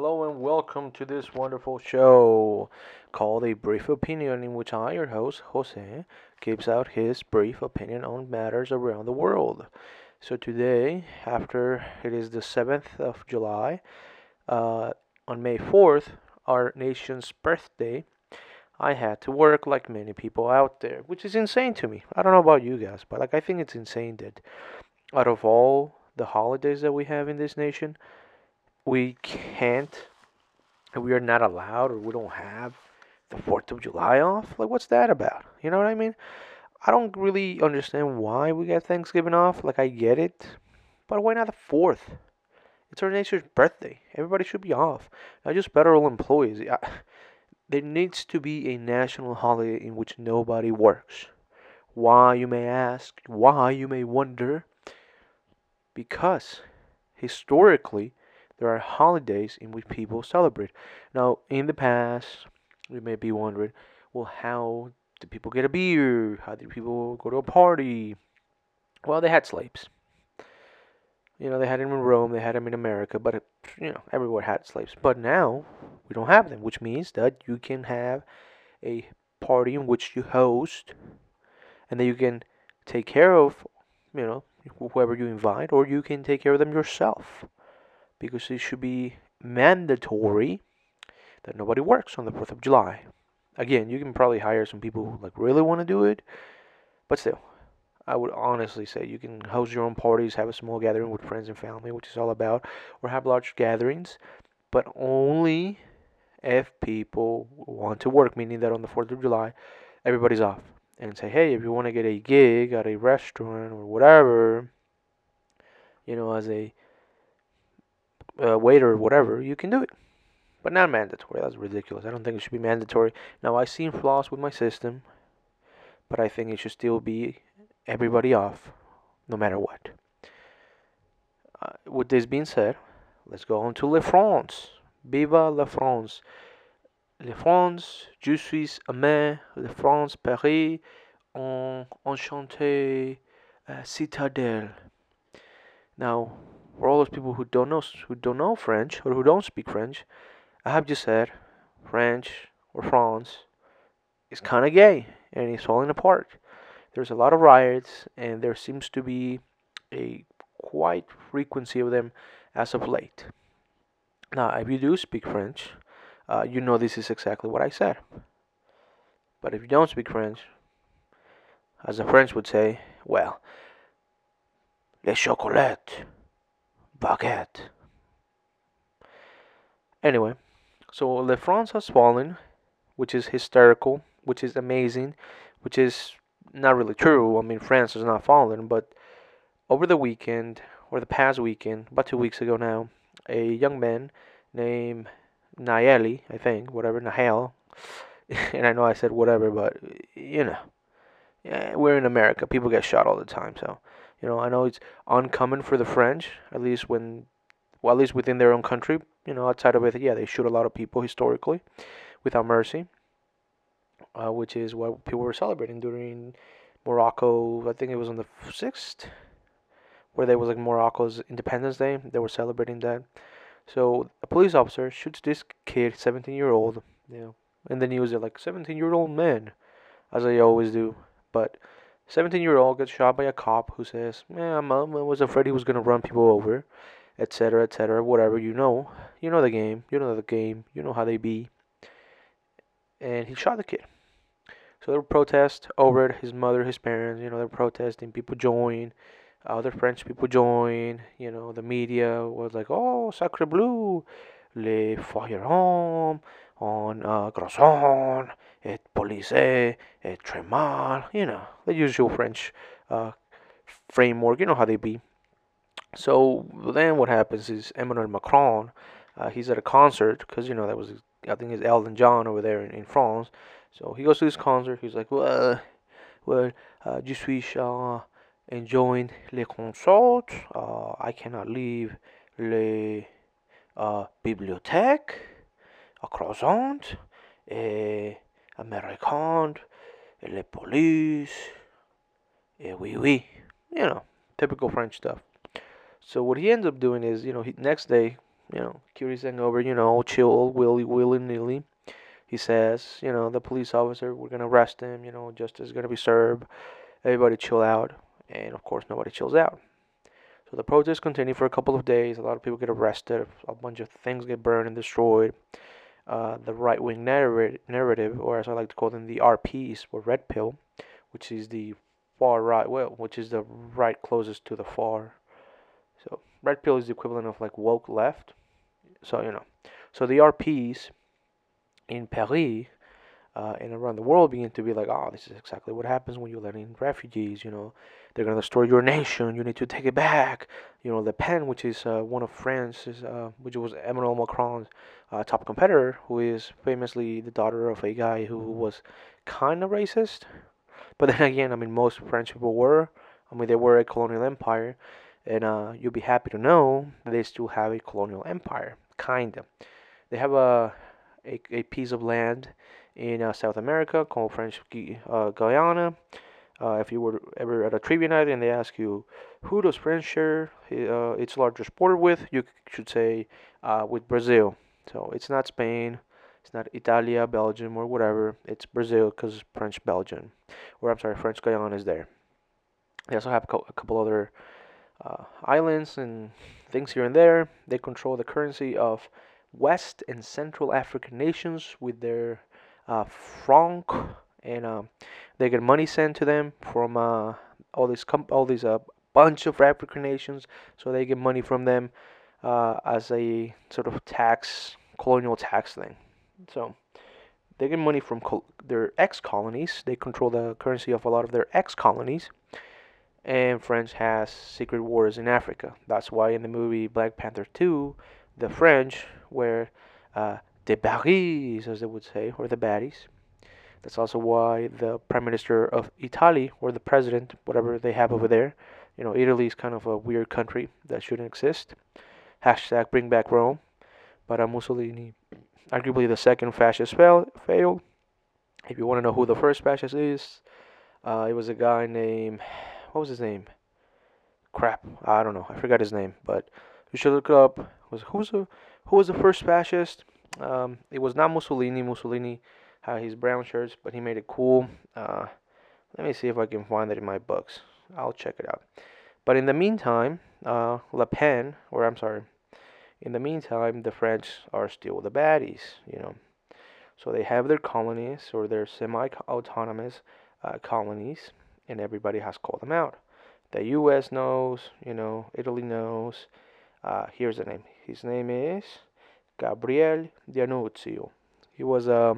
Hello and welcome to this wonderful show called A Brief Opinion, in which I, your host, Jose, gives out his brief opinion on matters around the world. So today, after it is the 7th of July, uh, on May 4th, our nation's birthday, I had to work like many people out there, which is insane to me. I don't know about you guys, but like I think it's insane that out of all the holidays that we have in this nation, we can't, we are not allowed, or we don't have the 4th of July off. Like, what's that about? You know what I mean? I don't really understand why we get Thanksgiving off. Like, I get it, but why not the 4th? It's our nation's birthday. Everybody should be off. Not just federal employees. There needs to be a national holiday in which nobody works. Why, you may ask? Why, you may wonder? Because historically, there are holidays in which people celebrate. Now, in the past, you may be wondering, well, how do people get a beer? How do people go to a party? Well, they had slaves. You know, they had them in Rome, they had them in America, but, you know, everywhere had slaves. But now, we don't have them, which means that you can have a party in which you host and that you can take care of, you know, whoever you invite, or you can take care of them yourself because it should be mandatory that nobody works on the 4th of July. Again, you can probably hire some people who like really want to do it, but still, I would honestly say you can host your own parties, have a small gathering with friends and family, which is all about, or have large gatherings, but only if people want to work, meaning that on the 4th of July, everybody's off. And say, hey, if you want to get a gig at a restaurant or whatever, you know, as a uh, waiter or whatever, you can do it. But not mandatory. That's ridiculous. I don't think it should be mandatory. Now, I seen flaws with my system, but I think it should still be everybody off, no matter what. Uh, with this being said, let's go on to Le France. Viva la France. Le France, je suis aimé, Le France, Paris, en, enchanté, uh, citadelle. Now, for all those people who don't know who don't know French or who don't speak French, I have just said French or France is kind of gay and it's falling apart. There's a lot of riots and there seems to be a quite frequency of them as of late. Now, if you do speak French, uh, you know this is exactly what I said. But if you don't speak French, as the French would say, well, le chocolat baguette. Anyway, so Le France has fallen, which is hysterical, which is amazing, which is not really true. I mean, France has not fallen, but over the weekend, or the past weekend, about two weeks ago now, a young man named Nayeli, I think, whatever, Nahel, and I know I said whatever, but you know, yeah, we're in America. People get shot all the time, so you know, I know it's uncommon for the French, at least when, well, at least within their own country. You know, outside of it, yeah, they shoot a lot of people historically, without mercy, uh, which is what people were celebrating during Morocco. I think it was on the sixth, where there was like Morocco's Independence Day. They were celebrating that. So a police officer shoots this kid, 17 year old. You know, in the news they're like 17 year old man, as they always do. But 17 year old gets shot by a cop who says, "Yeah, mom, I was afraid he was gonna run people over, etc., etc., whatever. You know, you know the game. You know the game. You know how they be." And he shot the kid. So there were protests over it. His mother, his parents, you know, they're protesting. People join. Other French people join. You know, the media was like, "Oh, sacre bleu, les firearms on uh, croissant." et police, et très mal, you know, the usual French uh, framework, you know how they be. So then what happens is Emmanuel Macron, uh, he's at a concert, because, you know, that was, I think it's Elton John over there in, in France. So he goes to this concert, he's like, well, well, uh, je suis uh, enjoying le concert, uh, I cannot leave le uh, bibliothèque, a croissant, et American, le police, eh, oui, oui. You know, typical French stuff. So what he ends up doing is, you know, he, next day, you know, curious thing over, you know, chill, willy, willy nilly. He says, you know, the police officer, we're gonna arrest him, you know, justice is gonna be served. Everybody chill out, and of course, nobody chills out. So the protests continue for a couple of days. A lot of people get arrested. A bunch of things get burned and destroyed. Uh, the right-wing narrative, or as I like to call them, the RPs, or Red Pill, which is the far right, well, which is the right closest to the far. So Red Pill is the equivalent of like woke left. So you know, so the RPs in Paris uh, and around the world begin to be like, oh, this is exactly what happens when you let in refugees. You know, they're gonna destroy your nation. You need to take it back. You know, Le Pen, which is uh, one of France's, uh, which was Emmanuel Macron's uh, top competitor, who is famously the daughter of a guy who was kind of racist. But then again, I mean, most French people were. I mean, they were a colonial empire, and uh, you'll be happy to know that they still have a colonial empire, kinda. They have a a, a piece of land in uh, South America called French uh, Guyana. Uh, if you were ever at a trivia night and they ask you who does France share uh, its largest border with, you should say uh, with Brazil. So it's not Spain, it's not Italia, Belgium, or whatever. It's Brazil because French Belgium, or I'm sorry, French Guyana is there. They also have a couple other uh, islands and things here and there. They control the currency of West and Central African nations with their uh, franc, and uh, they get money sent to them from uh, all these all these uh, bunch of African nations. So they get money from them uh, as a sort of tax, colonial tax thing. So they get money from col- their ex colonies. They control the currency of a lot of their ex colonies. And France has secret wars in Africa. That's why in the movie Black Panther 2, the French were uh, the baddies, as they would say, or the baddies. That's also why the prime minister of Italy, or the president, whatever they have over there, you know, Italy is kind of a weird country that shouldn't exist. Hashtag bring back Rome. But uh, Mussolini, arguably the second fascist, fail, failed. If you want to know who the first fascist is, uh, it was a guy named, what was his name? Crap, I don't know. I forgot his name, but you should look up. Was who's who was the first fascist? Um, it was not Mussolini. Mussolini had his brown shirts, but he made it cool. Uh, let me see if I can find it in my books. I'll check it out. But in the meantime, uh, Le Pen, or I'm sorry, in the meantime, the French are still the baddies, you know. So they have their colonies or their semi-autonomous uh, colonies, and everybody has called them out. The U.S. knows, you know, Italy knows. Uh, here's the name. His name is Gabriele D'Annunzio. He was a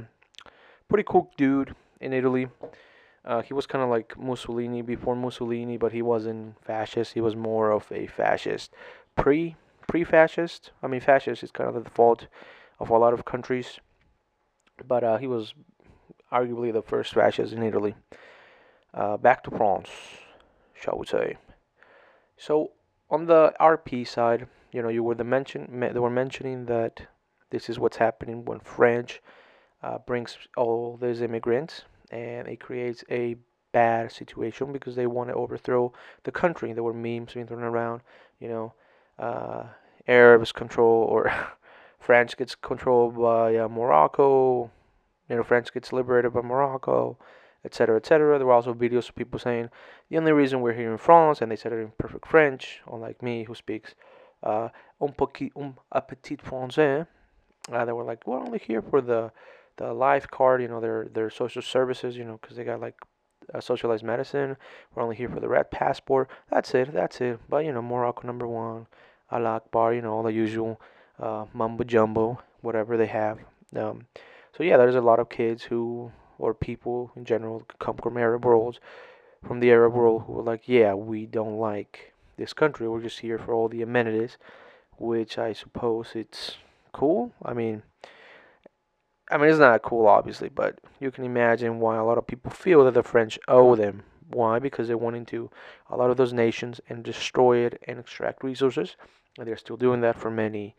pretty cool dude in Italy. Uh, he was kind of like Mussolini before Mussolini, but he wasn't fascist. He was more of a fascist, pre pre fascist. I mean, fascist is kind of the default of a lot of countries, but uh, he was arguably the first fascist in Italy. Uh, back to France, shall we say? So on the RP side, you know, you were the mention they were mentioning that this is what's happening when French uh, brings all these immigrants, and it creates a bad situation because they want to overthrow the country. There were memes being thrown around, you know, uh, Arabs control or France gets controlled by uh, Morocco, you know, France gets liberated by Morocco, etc., etc. There were also videos of people saying the only reason we're here in France, and they said it in perfect French, unlike me who speaks uh, un, petit, un petit français. Uh, they were like, we're only here for the the life card, you know, their their social services, you know, because they got like uh, socialized medicine. We're only here for the red passport. That's it. That's it. But you know, Morocco number one, Allah Akbar, you know, all the usual uh, mumbo jumbo, whatever they have. Um, so yeah, there's a lot of kids who or people in general come from Arab worlds, from the Arab world who are like, yeah, we don't like this country. We're just here for all the amenities, which I suppose it's cool. I mean, I mean, it's not cool, obviously, but you can imagine why a lot of people feel that the French owe them. Why? Because they went into a lot of those nations and destroy it and extract resources, and they're still doing that for many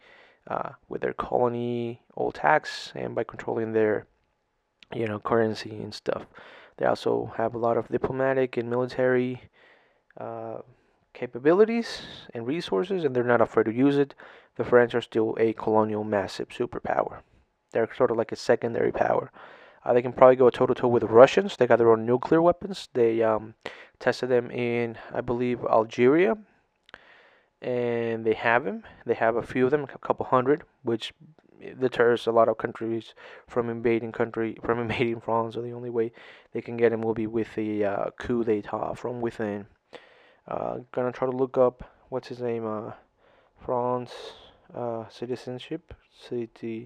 uh, with their colony old tax and by controlling their, you know, currency and stuff. They also have a lot of diplomatic and military uh, capabilities and resources, and they're not afraid to use it. The French are still a colonial massive superpower. They're sort of like a secondary power. Uh, they can probably go toe to toe with the Russians. They got their own nuclear weapons. They um, tested them in, I believe, Algeria, and they have them. They have a few of them, a couple hundred, which deters a lot of countries from invading country from invading France. So the only way they can get them will be with the uh, coup d'état from within. Uh, gonna try to look up what's his name. Uh, France uh, citizenship, citizenship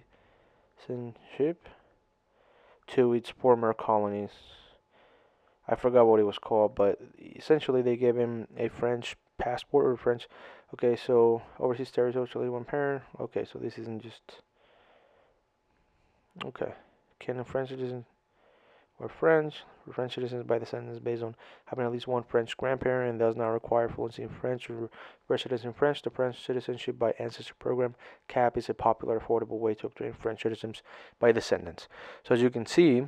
to its former colonies. I forgot what it was called, but essentially they gave him a French passport or French. Okay, so overseas territory, one parent. Okay, so this isn't just. Okay, can a French citizen or French, French citizens by descendants based on having at least one French grandparent and does not require fluency in French or residence in French. The French Citizenship by Ancestry Program (CAP) is a popular, affordable way to obtain French citizens by descendants. So as you can see,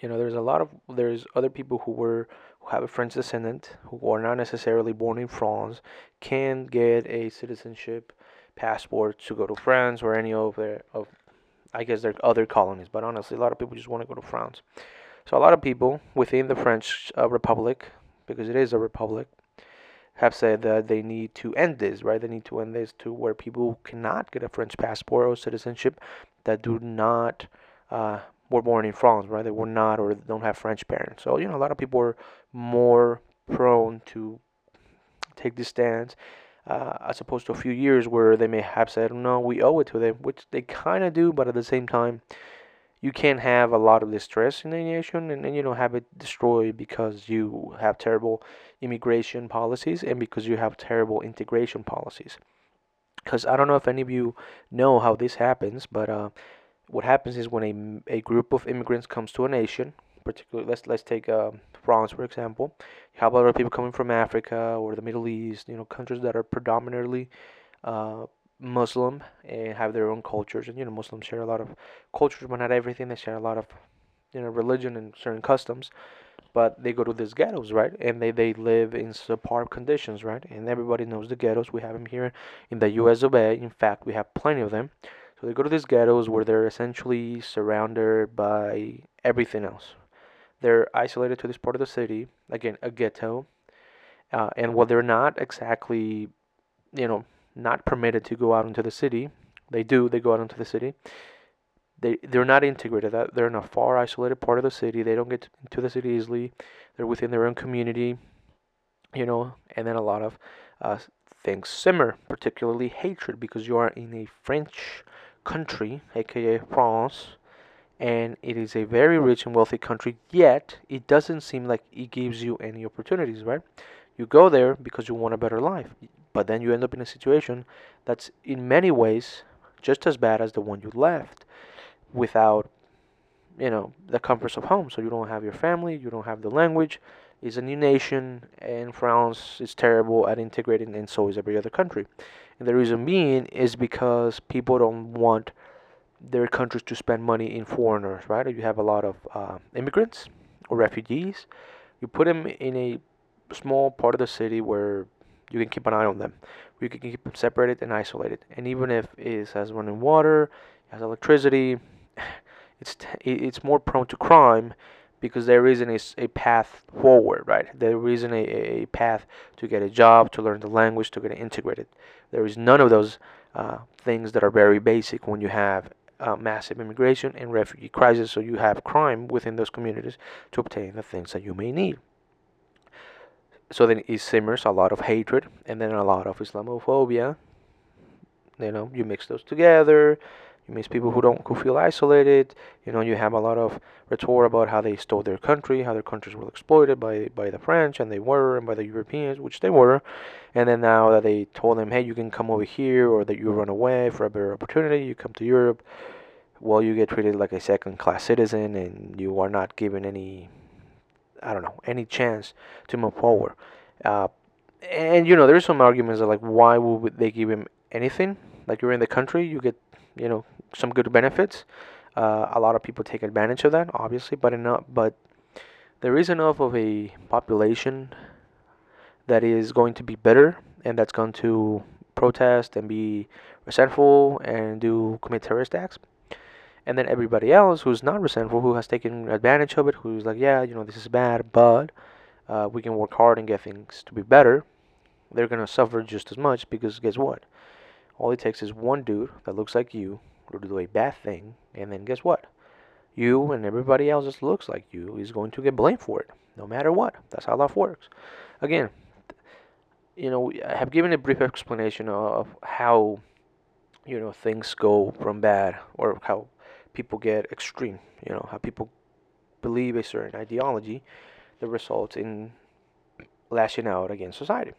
you know there's a lot of there's other people who were who have a French descendant who are not necessarily born in France can get a citizenship passport to go to France or any of their of I guess there are other colonies, but honestly, a lot of people just want to go to France. So a lot of people within the French uh, Republic, because it is a republic, have said that they need to end this, right? They need to end this to where people cannot get a French passport or citizenship that do not uh, were born in France, right? They were not or don't have French parents. So you know, a lot of people are more prone to take this stance uh, as opposed to a few years where they may have said, no, we owe it to them, which they kind of do, but at the same time, you can't have a lot of distress in the nation and then you don't have it destroyed because you have terrible immigration policies and because you have terrible integration policies. Because I don't know if any of you know how this happens, but uh, what happens is when a, a group of immigrants comes to a nation, particularly let's let's take um, France for example. A lot of people coming from Africa or the Middle East, you know, countries that are predominantly uh, Muslim and have their own cultures. And you know, Muslims share a lot of cultures, but not everything. They share a lot of you know religion and certain customs. But they go to these ghettos, right? And they, they live in subpar conditions, right? And everybody knows the ghettos. We have them here in the U.S. of A. In fact, we have plenty of them. So they go to these ghettos where they're essentially surrounded by everything else, they're isolated to this part of the city, again, a ghetto. Uh, and while they're not exactly, you know, not permitted to go out into the city, they do, they go out into the city. They, they're not integrated. They're in a far isolated part of the city. They don't get into the city easily. They're within their own community, you know, and then a lot of uh, things simmer, particularly hatred, because you are in a French country, aka France, and it is a very rich and wealthy country, yet it doesn't seem like it gives you any opportunities, right? You go there because you want a better life, but then you end up in a situation that's in many ways just as bad as the one you left without you know the comforts of home so you don't have your family you don't have the language it's a new nation and france is terrible at integrating and so is every other country and the reason being is because people don't want their countries to spend money in foreigners, right? You have a lot of uh, immigrants or refugees. You put them in a small part of the city where you can keep an eye on them. You can keep them separated and isolated. And even if it has running water, has electricity, it's it's more prone to crime because there isn't a, a path forward, right? There isn't a, a path to get a job, to learn the language, to get integrated. There is none of those uh, things that are very basic when you have uh, massive immigration and refugee crisis, so you have crime within those communities to obtain the things that you may need. So then it simmers a lot of hatred and then a lot of Islamophobia. You know, you mix those together. You mix people who don't who feel isolated. You know, you have a lot of rhetoric about how they stole their country, how their countries were exploited by by the French, and they were, and by the Europeans, which they were. And then now that they told them, hey, you can come over here, or that you run away for a better opportunity, you come to Europe. Well, you get treated like a second-class citizen, and you are not given any, I don't know, any chance to move forward. Uh, and you know, there's some arguments that like, why would they give him anything? Like you're in the country, you get you know some good benefits. Uh, a lot of people take advantage of that, obviously, but enough. But there is enough of a population that is going to be bitter and that's going to protest and be resentful and do commit terrorist acts. And then everybody else who's not resentful, who has taken advantage of it, who's like, yeah, you know, this is bad, but uh, we can work hard and get things to be better, they're going to suffer just as much because guess what? All it takes is one dude that looks like you to do a bad thing, and then guess what? You and everybody else that looks like you is going to get blamed for it, no matter what. That's how life works. Again, you know, I have given a brief explanation of how, you know, things go from bad or how people get extreme. You know, how people believe a certain ideology that results in lashing out against society.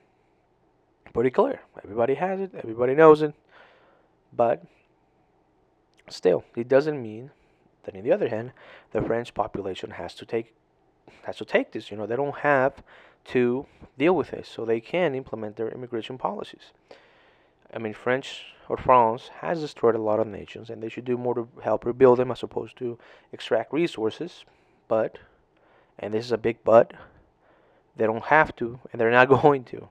Pretty clear. Everybody has it, everybody knows it. But still, it doesn't mean that on the other hand, the French population has to take has to take this. You know, they don't have to deal with this, so they can implement their immigration policies. I mean, French or France has destroyed a lot of nations, and they should do more to help rebuild them as opposed to extract resources. But, and this is a big but, they don't have to, and they're not going to.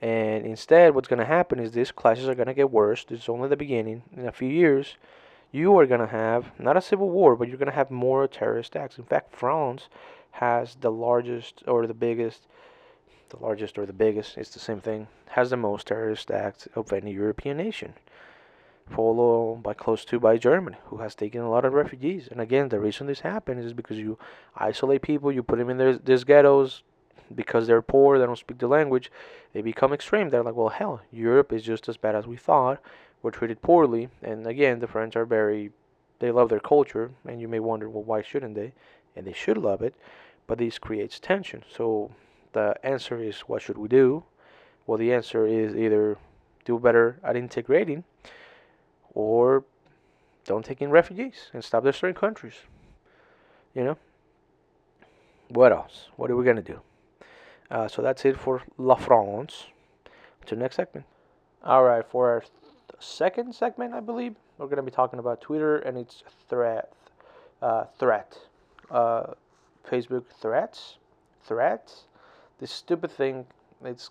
And instead, what's going to happen is these clashes are going to get worse. This is only the beginning. In a few years, you are going to have not a civil war, but you're going to have more terrorist acts. In fact, France has the largest or the biggest, the largest or the biggest, it's the same thing, has the most terrorist acts of any European nation, followed by close to by Germany, who has taken a lot of refugees. And again, the reason this happens is because you isolate people, you put them in their, these ghettos, because they're poor, they don't speak the language, they become extreme. They're like, well, hell, Europe is just as bad as we thought. We're treated poorly. And again, the French are very, they love their culture. And you may wonder, well, why shouldn't they? And they should love it. But this creates tension. So the answer is, what should we do? Well, the answer is either do better at integrating or don't take in refugees and stop destroying countries. You know? What else? What are we going to do? Uh, so that's it for La France. To the next segment. All right, for our second segment, I believe we're gonna be talking about Twitter and its threat. Uh, threat. Uh, Facebook threats. Threats. This stupid thing. It's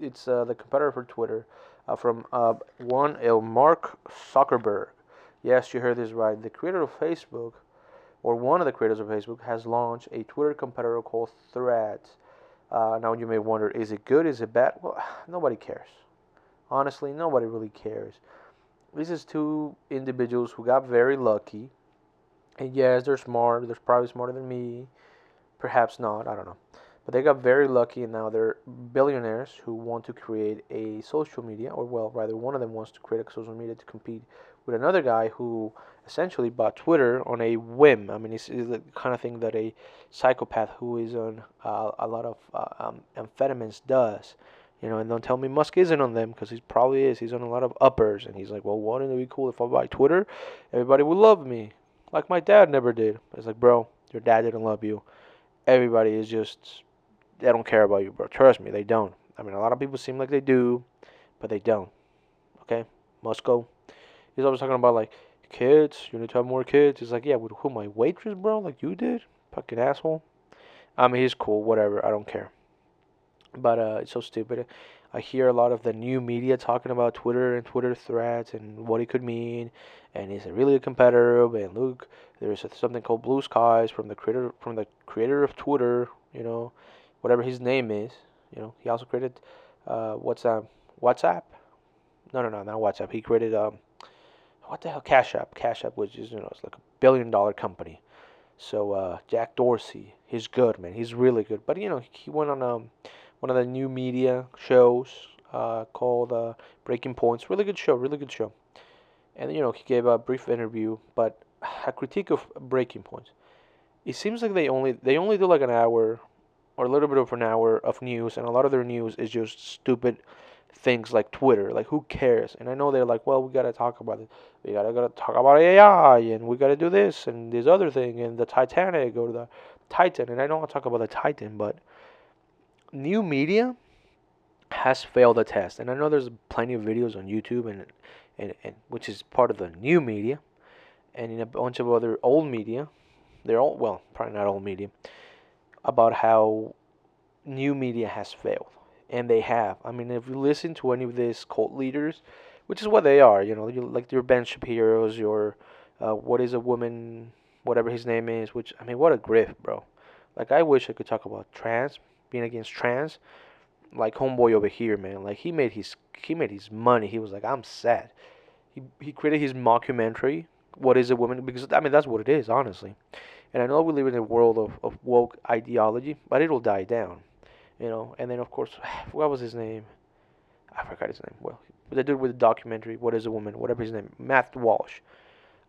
it's uh, the competitor for Twitter. Uh, from uh, one El Mark Zuckerberg. Yes, you heard this right. The creator of Facebook, or one of the creators of Facebook, has launched a Twitter competitor called Threads. Uh, now you may wonder, is it good? Is it bad? Well, nobody cares. Honestly, nobody really cares. This is two individuals who got very lucky. And yes, they're smart. They're probably smarter than me. Perhaps not. I don't know. But they got very lucky, and now they're billionaires who want to create a social media, or well, rather, one of them wants to create a social media to compete with another guy who essentially bought Twitter on a whim. I mean, it's, it's the kind of thing that a psychopath who is on uh, a lot of uh, um, amphetamines does. You know, and don't tell me Musk isn't on them because he probably is. He's on a lot of uppers, and he's like, well, wouldn't it be cool if I buy Twitter? Everybody would love me, like my dad never did. It's like, bro, your dad didn't love you. Everybody is just, they don't care about you, bro. Trust me, they don't. I mean, a lot of people seem like they do, but they don't. Okay, go. He's always talking about like kids. You need to have more kids. He's like, yeah, with who? My waitress, bro? Like you did? Fucking asshole. I mean, he's cool. Whatever. I don't care. But uh, it's so stupid. I hear a lot of the new media talking about Twitter and Twitter threats and what it could mean, and is it really a competitor? And look, there's something called Blue Skies from the creator from the creator of Twitter. You know, whatever his name is. You know, he also created uh, what's that? WhatsApp? No, no, no, not WhatsApp. He created um, what the hell Cash App? Cash App, which is you know it's like a billion dollar company. So uh, Jack Dorsey, he's good, man. He's really good. But you know he went on um, one of the new media shows uh, called uh, Breaking Points. Really good show. Really good show. And you know he gave a brief interview, but a critique of Breaking Points. It seems like they only they only do like an hour or a little bit over an hour of news, and a lot of their news is just stupid things like Twitter. Like, who cares? And I know they're like, well, we gotta talk about it. We gotta, gotta talk about AI, and we gotta do this and this other thing, and the Titanic or the Titan. And I don't want to talk about the Titan, but new media has failed the test. And I know there's plenty of videos on YouTube, and and, and which is part of the new media, and in a bunch of other old media. They're all well, probably not old media, about how new media has failed and they have. I mean, if you listen to any of these cult leaders, which is what they are, you know, like your Ben Shapiro's, your uh, what is a woman, whatever his name is. Which I mean, what a grift, bro. Like I wish I could talk about trans, being against trans, like homeboy over here, man. Like he made his he made his money. He was like, I'm sad. He he created his mockumentary. What is a woman? Because I mean that's what it is, honestly. And I know we live in a world of, of woke ideology, but it'll die down, you know. And then of course, what was his name? I forgot his name. Well, the dude with the documentary, What is a Woman? Whatever his name, Matt Walsh.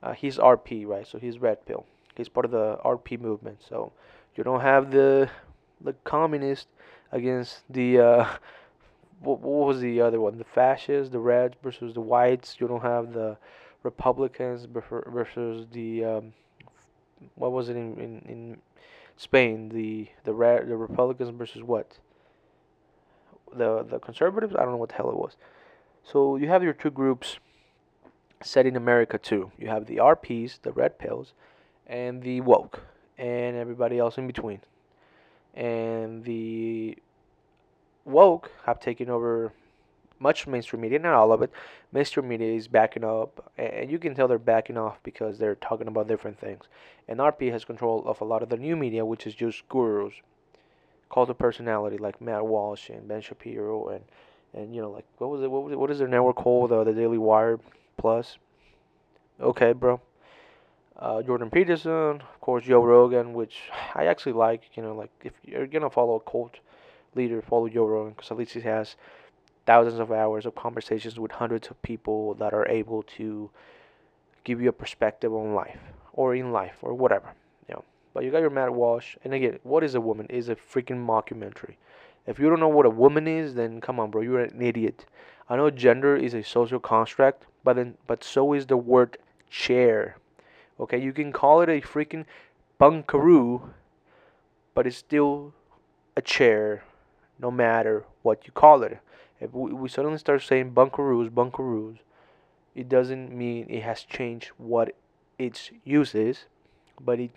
Uh, he's RP, right? So he's red pill. He's part of the RP movement. So you don't have the the communist against the uh, what, what was the other one? The fascists, the reds versus the whites. You don't have the Republicans versus the um, what was it in, in, in Spain? The the the Republicans versus what? The the conservatives. I don't know what the hell it was. So you have your two groups set in America too. You have the RPs, the red pills, and the woke, and everybody else in between. And the woke have taken over much mainstream media, not all of it. Mainstream media is backing up, and you can tell they're backing off because they're talking about different things. And RP has control of a lot of the new media, which is just gurus, cult of personality like Matt Walsh and Ben Shapiro, and and you know like what was it? What was it? What is their network called? Uh, the Daily Wire Plus. Okay, bro. Uh, Jordan Peterson, of course, Joe Rogan, which I actually like. You know, like if you're gonna follow a cult leader, follow Joe Rogan because at least he has thousands of hours of conversations with hundreds of people that are able to give you a perspective on life or in life or whatever. You know. But you got your Matt Walsh, and again, what is a woman? Is a freaking mockumentary. If you don't know what a woman is, then come on, bro, you're an idiot. I know gender is a social construct, but then but so is the word chair. Okay, you can call it a freaking bunkaroo, but it's still a chair, no matter what you call it. If we, we suddenly start saying bunkaroos, bunkaroos, it doesn't mean it has changed what its use is, but it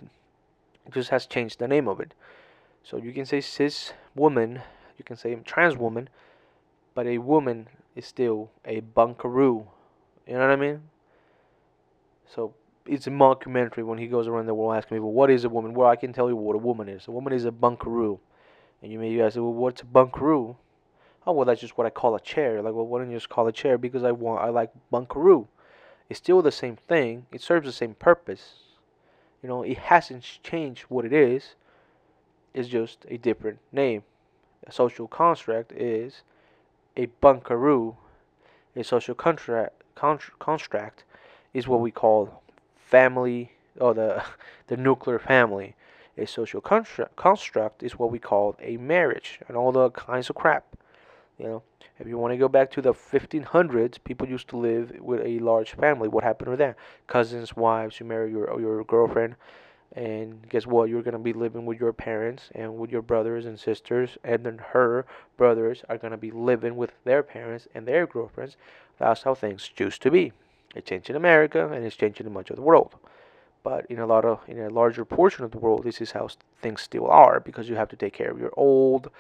just has changed the name of it. So you can say cis woman, you can say trans woman, but a woman is still a bunkaroo. You know what I mean? So it's a mockumentary when he goes around the world asking people, what is a woman? Well, I can tell you what a woman is. A woman is a bunkaroo. And you may ask, well, what's a bunkaroo? Oh, well, that's just what I call a chair. Like, well, why don't you just call a chair? Because I want, I like bunkaroo. It's still the same thing. It serves the same purpose. You know, it hasn't changed what it is. It's just a different name. A social construct is a bunkaroo. A social contract, construct is what we call family or the the nuclear family. A social construct, construct is what we call a marriage and all the kinds of crap. You know, if you want to go back to the 1500s, people used to live with a large family. What happened to that? Cousins, wives. You marry your your girlfriend, and guess what? You're gonna be living with your parents and with your brothers and sisters, and then her brothers are gonna be living with their parents and their girlfriends. That's how things used to be. It changed in America, and it's changing in much of the world. But in a lot of in a larger portion of the world, this is how things still are because you have to take care of your old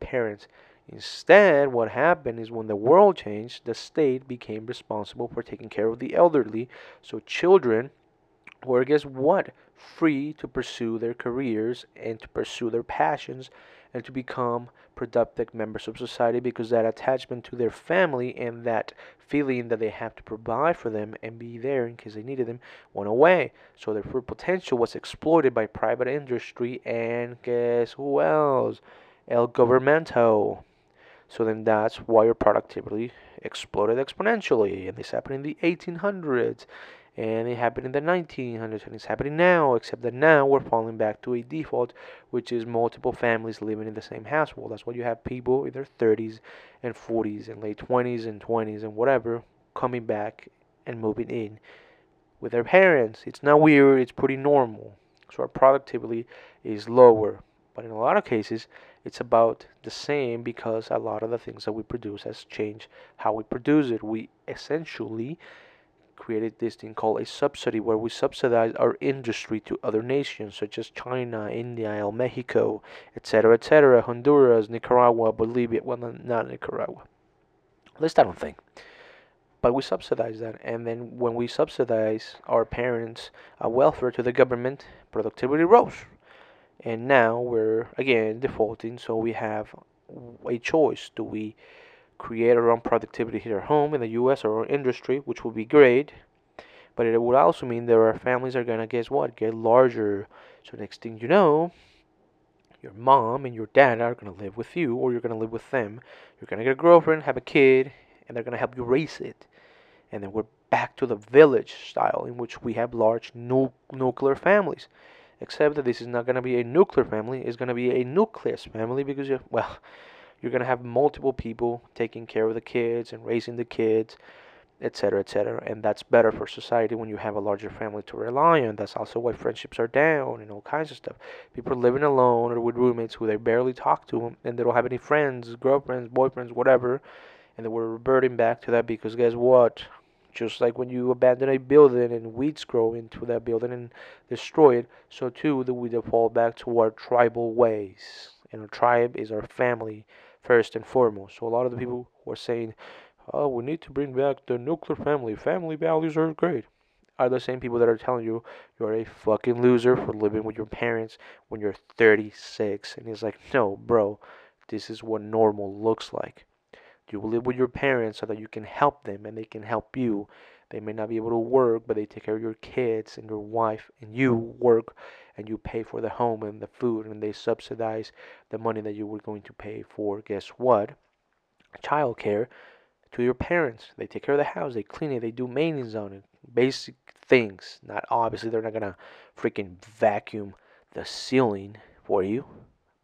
parents Instead, what happened is when the world changed, the state became responsible for taking care of the elderly. So children were, guess what? Free to pursue their careers and to pursue their passions and to become productive members of society because that attachment to their family and that feeling that they have to provide for them and be there in case they needed them went away. So their full potential was exploited by private industry and guess who else? El Governmento. So then that's why your productivity exploded exponentially. And this happened in the 1800s. And it happened in the 1900s. And it's happening now, except that now we're falling back to a default, which is multiple families living in the same household. That's why you have people in their 30s and 40s and late 20s and 20s and whatever coming back and moving in with their parents. It's not weird, it's pretty normal. So our productivity is lower. But in a lot of cases, it's about the same because a lot of the things that we produce has changed how we produce it. We essentially created this thing called a subsidy where we subsidize our industry to other nations such as China, India, El Mexico, etc., etc., Honduras, Nicaragua, Bolivia. Well, not Nicaragua. At least I don't think. But we subsidize that, and then when we subsidize our parents' uh, welfare to the government, productivity rose. And now we're again defaulting, so we have a choice. Do we create our own productivity here at home in the US or our industry, which would be great. But it would also mean that our families are gonna guess what? Get larger. So next thing you know, your mom and your dad are gonna live with you or you're gonna live with them. You're gonna get a girlfriend, have a kid, and they're gonna help you raise it. And then we're back to the village style in which we have large nu- nuclear families. Except that this is not gonna be a nuclear family, it's gonna be a nucleus family because you're, well you're going to have multiple people taking care of the kids and raising the kids etc etc and that's better for society when you have a larger family to rely on. That's also why friendships are down and all kinds of stuff. People are living alone or with roommates who they barely talk to and they don't have any friends girlfriends boyfriends whatever and then we're reverting back to that because guess what just like when you abandon a building and weeds grow into that building and destroy it so too do we default back to our tribal ways and our tribe is our family first and foremost. So a lot of the people who are saying, "Oh, we need to bring back the nuclear family. Family values are great." Are the same people that are telling you you're a fucking loser for living with your parents when you're 36. And it's like, no, bro, this is what normal looks like. You will live with your parents so that you can help them and they can help you. They may not be able to work, but they take care of your kids and your wife, and you work and you pay for the home and the food and they subsidize the money that you were going to pay for guess what? Childcare to your parents. They take care of the house they clean it they do maintenance on it basic things. Not obviously they're not gonna freaking vacuum the ceiling for you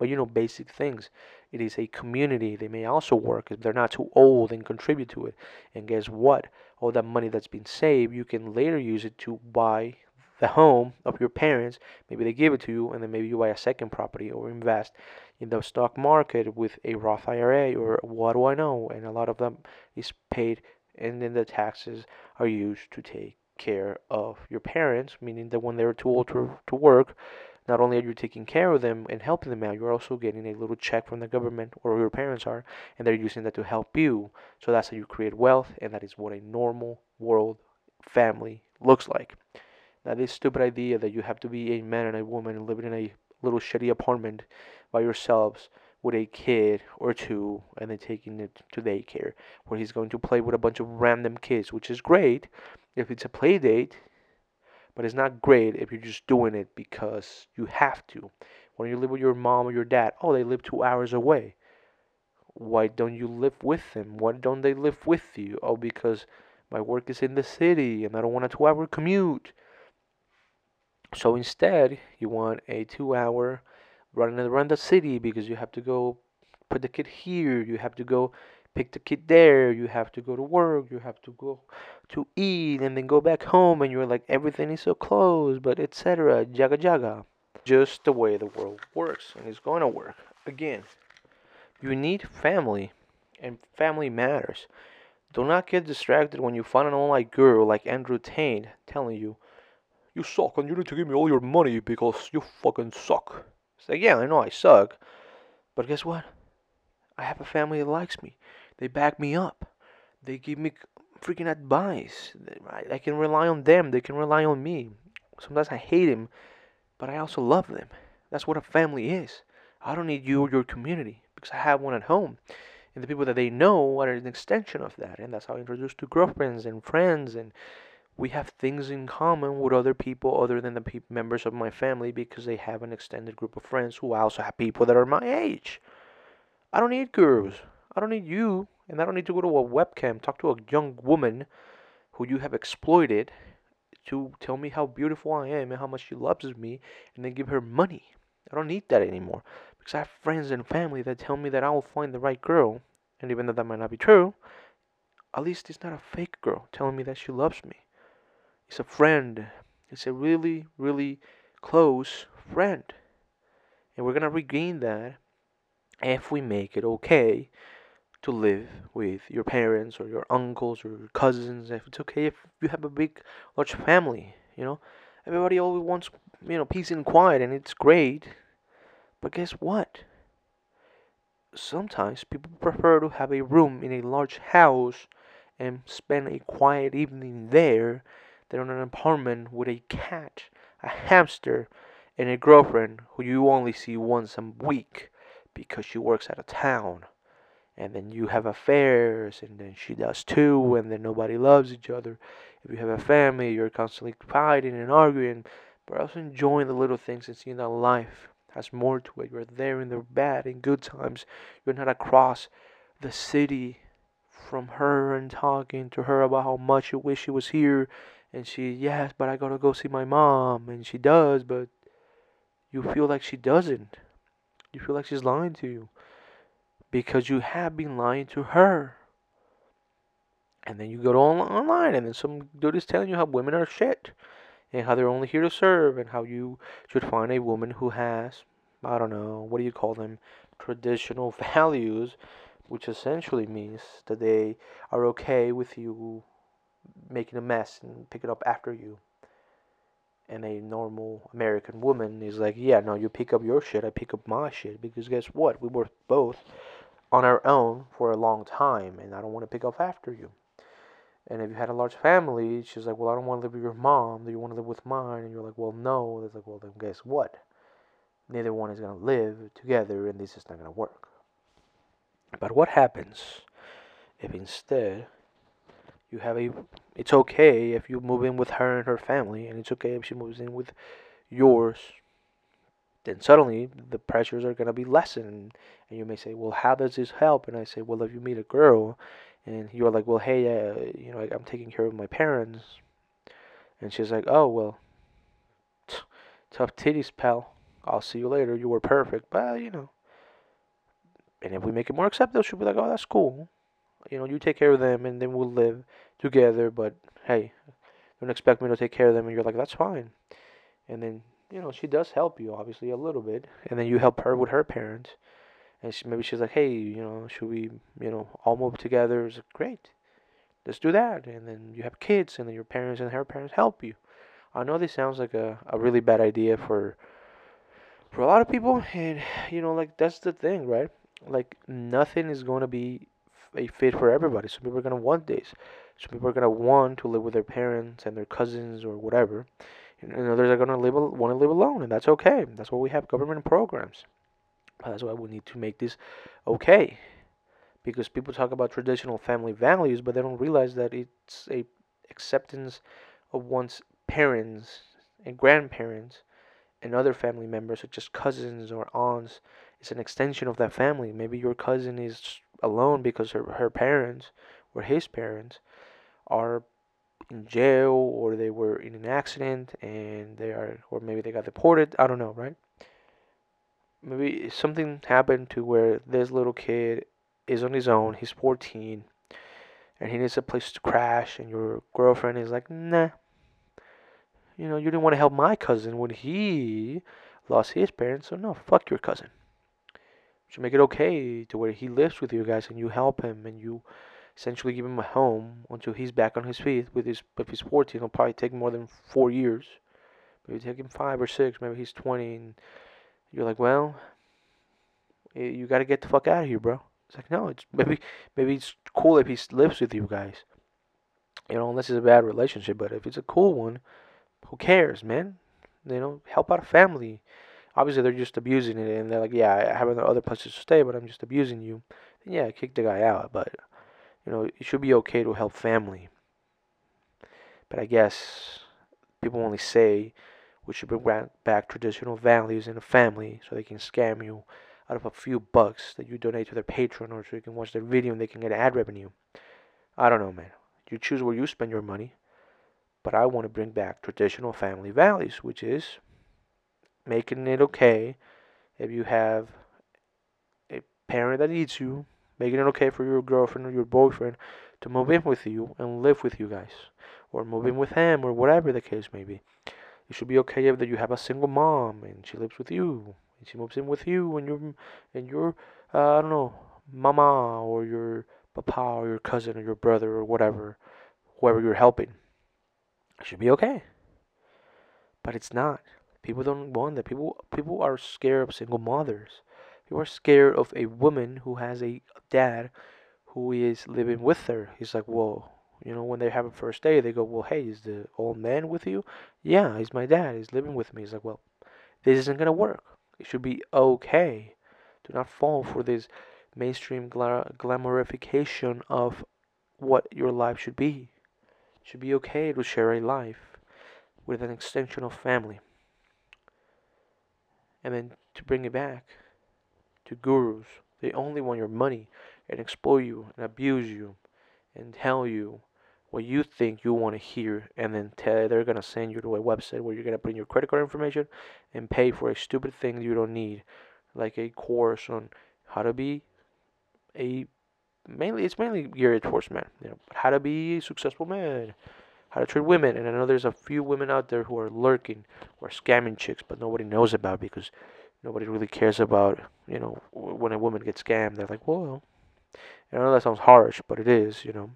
but you know basic things it is a community they may also work if they're not too old and contribute to it and guess what all that money that's been saved you can later use it to buy the home of your parents. Maybe they give it to you, and then maybe you buy a second property or invest in the stock market with a Roth IRA or what do I know? And a lot of them is paid, and then the taxes are used to take care of your parents, meaning that when they're too old to, to work, not only are you taking care of them and helping them out, you're also getting a little check from the government or your parents are, and they're using that to help you. So that's how you create wealth, and that is what a normal world family looks like. Now, this stupid idea that you have to be a man and a woman living in a little shitty apartment by yourselves with a kid or two and then taking it to daycare where he's going to play with a bunch of random kids, which is great if it's a play date, but it's not great if you're just doing it because you have to. When you live with your mom or your dad, oh, they live two hours away. Why don't you live with them? Why don't they live with you? Oh, because my work is in the city and I don't want a two hour commute. So instead, you want a two hour running around the city because you have to go put the kid here, you have to go pick the kid there, you have to go to work, you have to go to eat and then go back home and you're like everything is so close, but etc. Jaga jaga. Just the way the world works and it's going to work. Again, you need family and family matters. Do not get distracted when you find an online girl like Andrew Tate telling you you suck and you need to give me all your money because you fucking suck. It's like, yeah, I know I suck, but guess what? I have a family that likes me. They back me up. They give me freaking advice. I, I can rely on them. They can rely on me. Sometimes I hate them, but I also love them. That's what a family is. I don't need you or your community because I have one at home. And the people that they know are an extension of that. And that's how I introduce to girlfriends and friends and we have things in common with other people other than the pe- members of my family because they have an extended group of friends who also have people that are my age. I don't need girls. I don't need you. And I don't need to go to a webcam, talk to a young woman who you have exploited to tell me how beautiful I am and how much she loves me and then give her money. I don't need that anymore because I have friends and family that tell me that I will find the right girl. And even though that might not be true, at least it's not a fake girl telling me that she loves me. It's a friend. It's a really, really close friend. And we're going to regain that if we make it okay to live with your parents or your uncles or your cousins. If it's okay if you have a big, large family, you know, everybody always wants, you know, peace and quiet, and it's great. But guess what? Sometimes people prefer to have a room in a large house and spend a quiet evening there than in an apartment with a cat, a hamster, and a girlfriend who you only see once a week because she works out of town and then you have affairs and then she does too and then nobody loves each other. If you have a family you're constantly fighting and arguing. But also enjoying the little things and seeing that life has more to it. You're there in the bad and good times. You're not across the city from her and talking to her about how much you wish she was here. And she yes but i gotta go see my mom. And she does but you feel like she doesn't. You feel like she's lying to you because you have been lying to her. And then you go to online, and then some dude is telling you how women are shit, and how they're only here to serve, and how you should find a woman who has, I don't know, what do you call them, traditional values, which essentially means that they are okay with you making a mess and picking it up after you. And a normal American woman is like, yeah, no, you pick up your shit, I pick up my shit, because guess what? We were both on our own for a long time, and I don't want to pick up after you. And if you had a large family, she's like, Well, I don't want to live with your mom. Do you want to live with mine? And you're like, Well, no. It's like, Well, then guess what? Neither one is going to live together, and this is not going to work. But what happens if instead you have a. It's okay if you move in with her and her family, and it's okay if she moves in with yours then suddenly the pressures are going to be lessened. And you may say well how does this help? And i say well if you meet a girl and you're like well hey uh, you know i'm taking care of my parents. And she's like oh well t- tough titties pal. I'll see you later. You were perfect. But you know and if we make it more acceptable she'll be like oh that's cool. You know you take care of them and then we'll live together. But hey don't expect me to take care of them. And you're like that's fine. And then you know, she does help you obviously a little bit, and then you help her with her parents, and she, maybe she's like, hey, you know, should we, you know, all move together? It's like, great, let's do that, and then you have kids, and then your parents and her parents help you. I know this sounds like a, a really bad idea for for a lot of people, and you know, like that's the thing, right? Like nothing is going to be a fit for everybody. Some people are gonna want this. Some people are gonna want to live with their parents and their cousins or whatever and others are going to live want to live alone, and that's okay. That's why we have government programs. That's why we need to make this okay, because people talk about traditional family values, but they don't realize that it's a acceptance of one's parents and grandparents and other family members, such as cousins or aunts. It's an extension of that family. Maybe your cousin is alone because her her parents or his parents are in jail or they were in an accident and they are or maybe they got deported i don't know right? Maybe something happened to where this little kid is on his own he's 14 and he needs a place to crash and your girlfriend is like nah. You know you didn't want to help my cousin when he lost his parents so no fuck your cousin. You should make it okay to where he lives with you guys and you help him and you essentially give him a home until he's back on his feet. With his, if he's 14, it'll probably take more than four years. Maybe take him five or six. Maybe he's 20, and you're like, well, you got to get the fuck out of here, bro. It's like, no, it's maybe maybe it's cool if he lives with you guys. You know, unless it's a bad relationship. But if it's a cool one, who cares, man? You know, help out a family. Obviously, they're just abusing it, and they're like, yeah, I have other places to stay, but I'm just abusing you. And yeah, kick the guy out. But you know, it should be okay to help family. But I guess people only say we should bring back traditional values in a family so they can scam you out of a few bucks that you donate to their Patreon or so you can watch their video and they can get ad revenue. I don't know, man. You choose where you spend your money. But I want to bring back traditional family values, which is making it okay if you have a parent that needs you making it okay for your girlfriend or your boyfriend to move in with you and live with you guys, or move in with him, or whatever the case may be. It should be okay if that you have a single mom and she lives with you, and she moves in with you, and you're and you're uh, I don't know mama or your papa or your cousin or your brother or whatever, whoever you're helping. It should be okay. But it's not. People don't want that. People people are scared of single mothers. People are scared of a woman who has a dad who is living with her. He's like, whoa, you know, when they have a first day, they go, well, hey, is the old man with you? Yeah, he's my dad. He's living with me. He's like, well, this isn't gonna work. It should be okay. Do not fall for this mainstream gla- glamorification of what your life should be. It should be okay to share a life with an extension of family. And then to bring it back to gurus, they only want your money and exploit you and abuse you and tell you what you think you want to hear and then tell, they're to send you to a website where you're to put in your credit card information and pay for a stupid thing you don't need like a course on how to be a mainly it's mainly geared towards men you know how to be a successful man how to treat women. And i know there's a few women out there who are lurking or scamming chicks but nobody knows about because nobody really cares about you know when a woman gets scammed they're like well I know that sounds harsh, but it is, you know.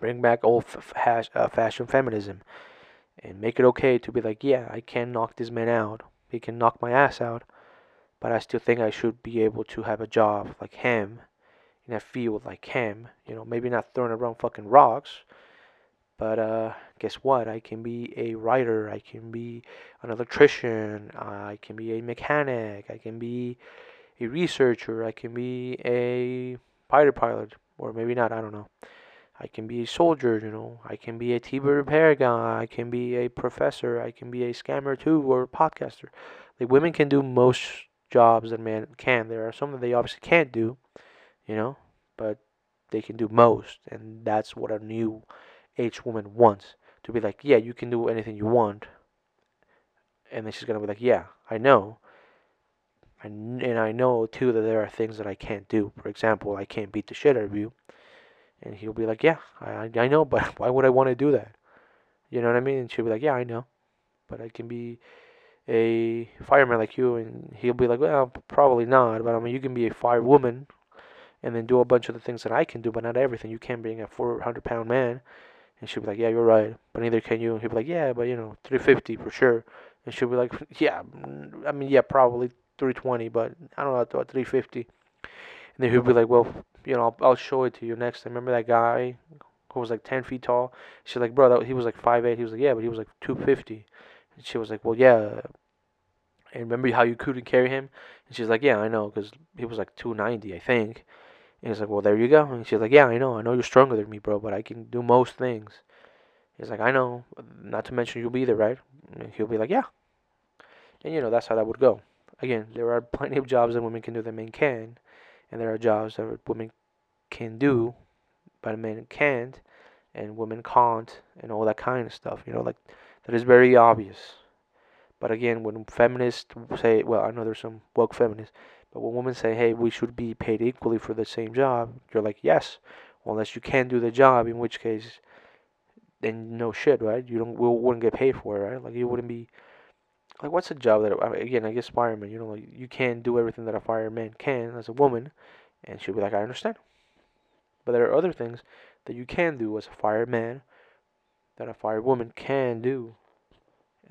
Bring back old f- uh, fashion feminism and make it okay to be like, yeah, I can knock this man out. He can knock my ass out, but I still think I should be able to have a job like him in a field like him. You know, maybe not throwing around fucking rocks, but uh, guess what? I can be a writer. I can be an electrician. I can be a mechanic. I can be a researcher. I can be a fighter pilot, or maybe not. I don't know. I can be a soldier, you know. I can be a TV repair guy. I can be a professor. I can be a scammer too, or a podcaster. Like women can do most jobs that men can. There are some that they obviously can't do, you know, but they can do most, and that's what a new age woman wants to be like. Yeah, you can do anything you want, and then she's gonna be like, yeah, I know, and I know too that there are things that I can't do. For example, I can't beat the shit out of you. And he'll be like, yeah, I, I know, but why would I want to do that? You know what I mean? And she'll be like, yeah, I know, but I can be a fireman like you. And he'll be like, well, probably not, but I mean, you can be a firewoman and then do a bunch of the things that I can do, but not everything. You can't bring a 400 pound man. And she'll be like, yeah, you're right, but neither can you. And he'll be like, yeah, but you know, 350 for sure. And she'll be like, yeah, mm, I mean, yeah, probably 320, but I don't know, about 350. And then he'll be like, well, you know, I'll, I'll show it to you next time. Remember that guy who was like 10 feet tall? She's like, bro, that, he was like 5'8". He was like, yeah, but he was like 250. And she was like, well, yeah. And remember how you couldn't carry him? And she's like, yeah, I know, because he was like 290, I think. And he's like, well, there you go. And she's like, yeah, I know. I know you're stronger than me, bro, but I can do most things. He's like, I know. Not to mention you'll be there, right? And he'll be like, yeah. And, you know, that's how that would go again, there are plenty of jobs that women can do that men can, and there are jobs that women can do, but men can't, and women can't, and all that kind of stuff. You know, like that is very obvious. But again, when feminists say, well, I know there's some woke feminists, but when women say, hey, we should be paid equally for the same job, you're like, yes, unless you can't do the job, in which case, then no shit, right? You don't, we wouldn't get paid for it, right? Like you wouldn't be like what's a job that again I guess fireman you know like you can't do everything that a fireman can as a woman and she'll be like I understand but there are other things that you can do as a fireman that a firewoman can do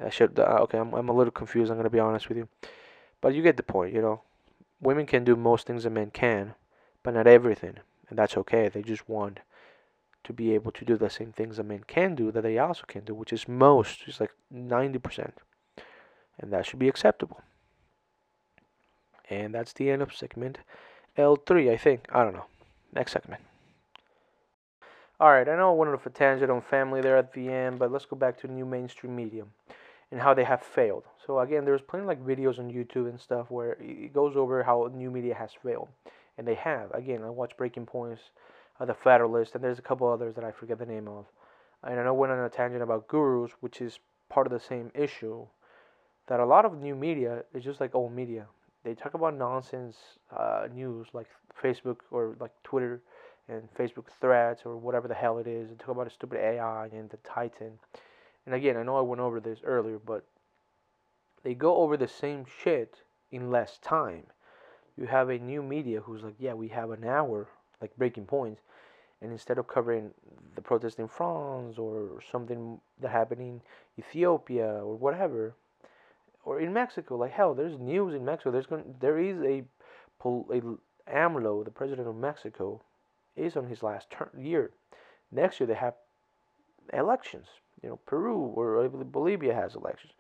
I should uh, okay I'm, I'm a little confused I'm gonna be honest with you but you get the point you know women can do most things that men can but not everything and that's okay they just want to be able to do the same things that men can do that they also can do which is most it's like 90% and that should be acceptable. And that's the end of segment L3, I think. I don't know. Next segment. Alright, I know I went off a tangent on family there at the end, but let's go back to the new mainstream media and how they have failed. So again, there's plenty like videos on YouTube and stuff where it goes over how new media has failed, and they have. Again, I watched Breaking Points, uh, The Federalist, and there's a couple others that I forget the name of. And I know went on a tangent about gurus, which is part of the same issue that a lot of new media is just like old media. They talk about nonsense uh, news like Facebook or like Twitter and Facebook threads or whatever the hell it is. They talk about a stupid AI and the Titan. And again, I know I went over this earlier, but they go over the same shit in less time. you have a new media who's like, yeah, we have an hour, like breaking points, and instead of covering the protest in France or something that happened in Ethiopia or whatever, or in Mexico, like hell, there's news in Mexico. There's going, there is a, a AMLO, the president of Mexico, is on his last term, year. Next year they have elections. You know, Peru or Bolivia has elections.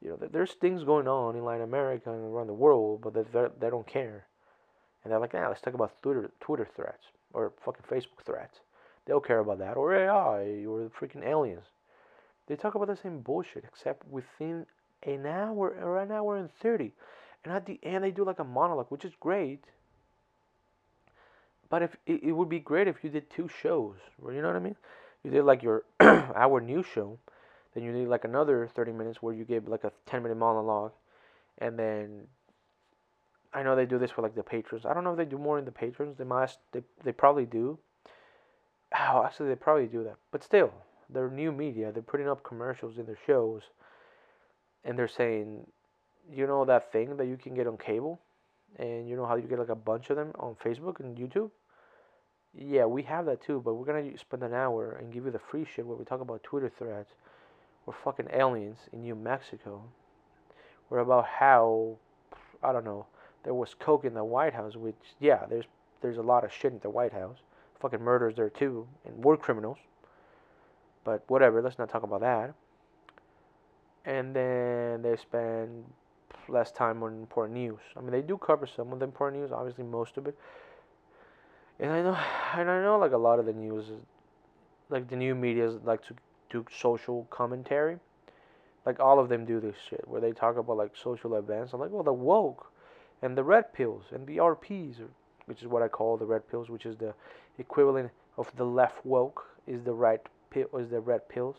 You know, there's things going on in Latin America and around the world, but they they don't care. And they're like, nah, let's talk about Twitter Twitter threats or fucking Facebook threats. They don't care about that or AI or the freaking aliens. They talk about the same bullshit except within an hour or an hour and thirty. And at the end they do like a monologue, which is great. But if it, it would be great if you did two shows, you know what I mean? You did like your hour news show, then you need like another 30 minutes where you give like a 10 minute monologue, and then I know they do this for like the patrons. I don't know if they do more in the patrons. They must. They they probably do. Oh, actually, they probably do that. But still, they're new media. They're putting up commercials in their shows, and they're saying, you know that thing that you can get on cable, and you know how you get like a bunch of them on Facebook and YouTube. Yeah, we have that too, but we're gonna spend an hour and give you the free shit where we talk about Twitter threads or fucking aliens in New Mexico, or about how I don't know there was coke in the White House, which yeah, there's there's a lot of shit in the White House, fucking murders there too, and war criminals. But whatever, let's not talk about that. And then they spend less time on important news. I mean, they do cover some of the important news, obviously most of it. And I know, and I know, like a lot of the news, like the new media like to do social commentary. Like all of them do this shit where they talk about like social events. I'm like, well, the woke and the red pills and the RPs, which is what I call the red pills, which is the equivalent of the left woke, is the right pill, is the red pills.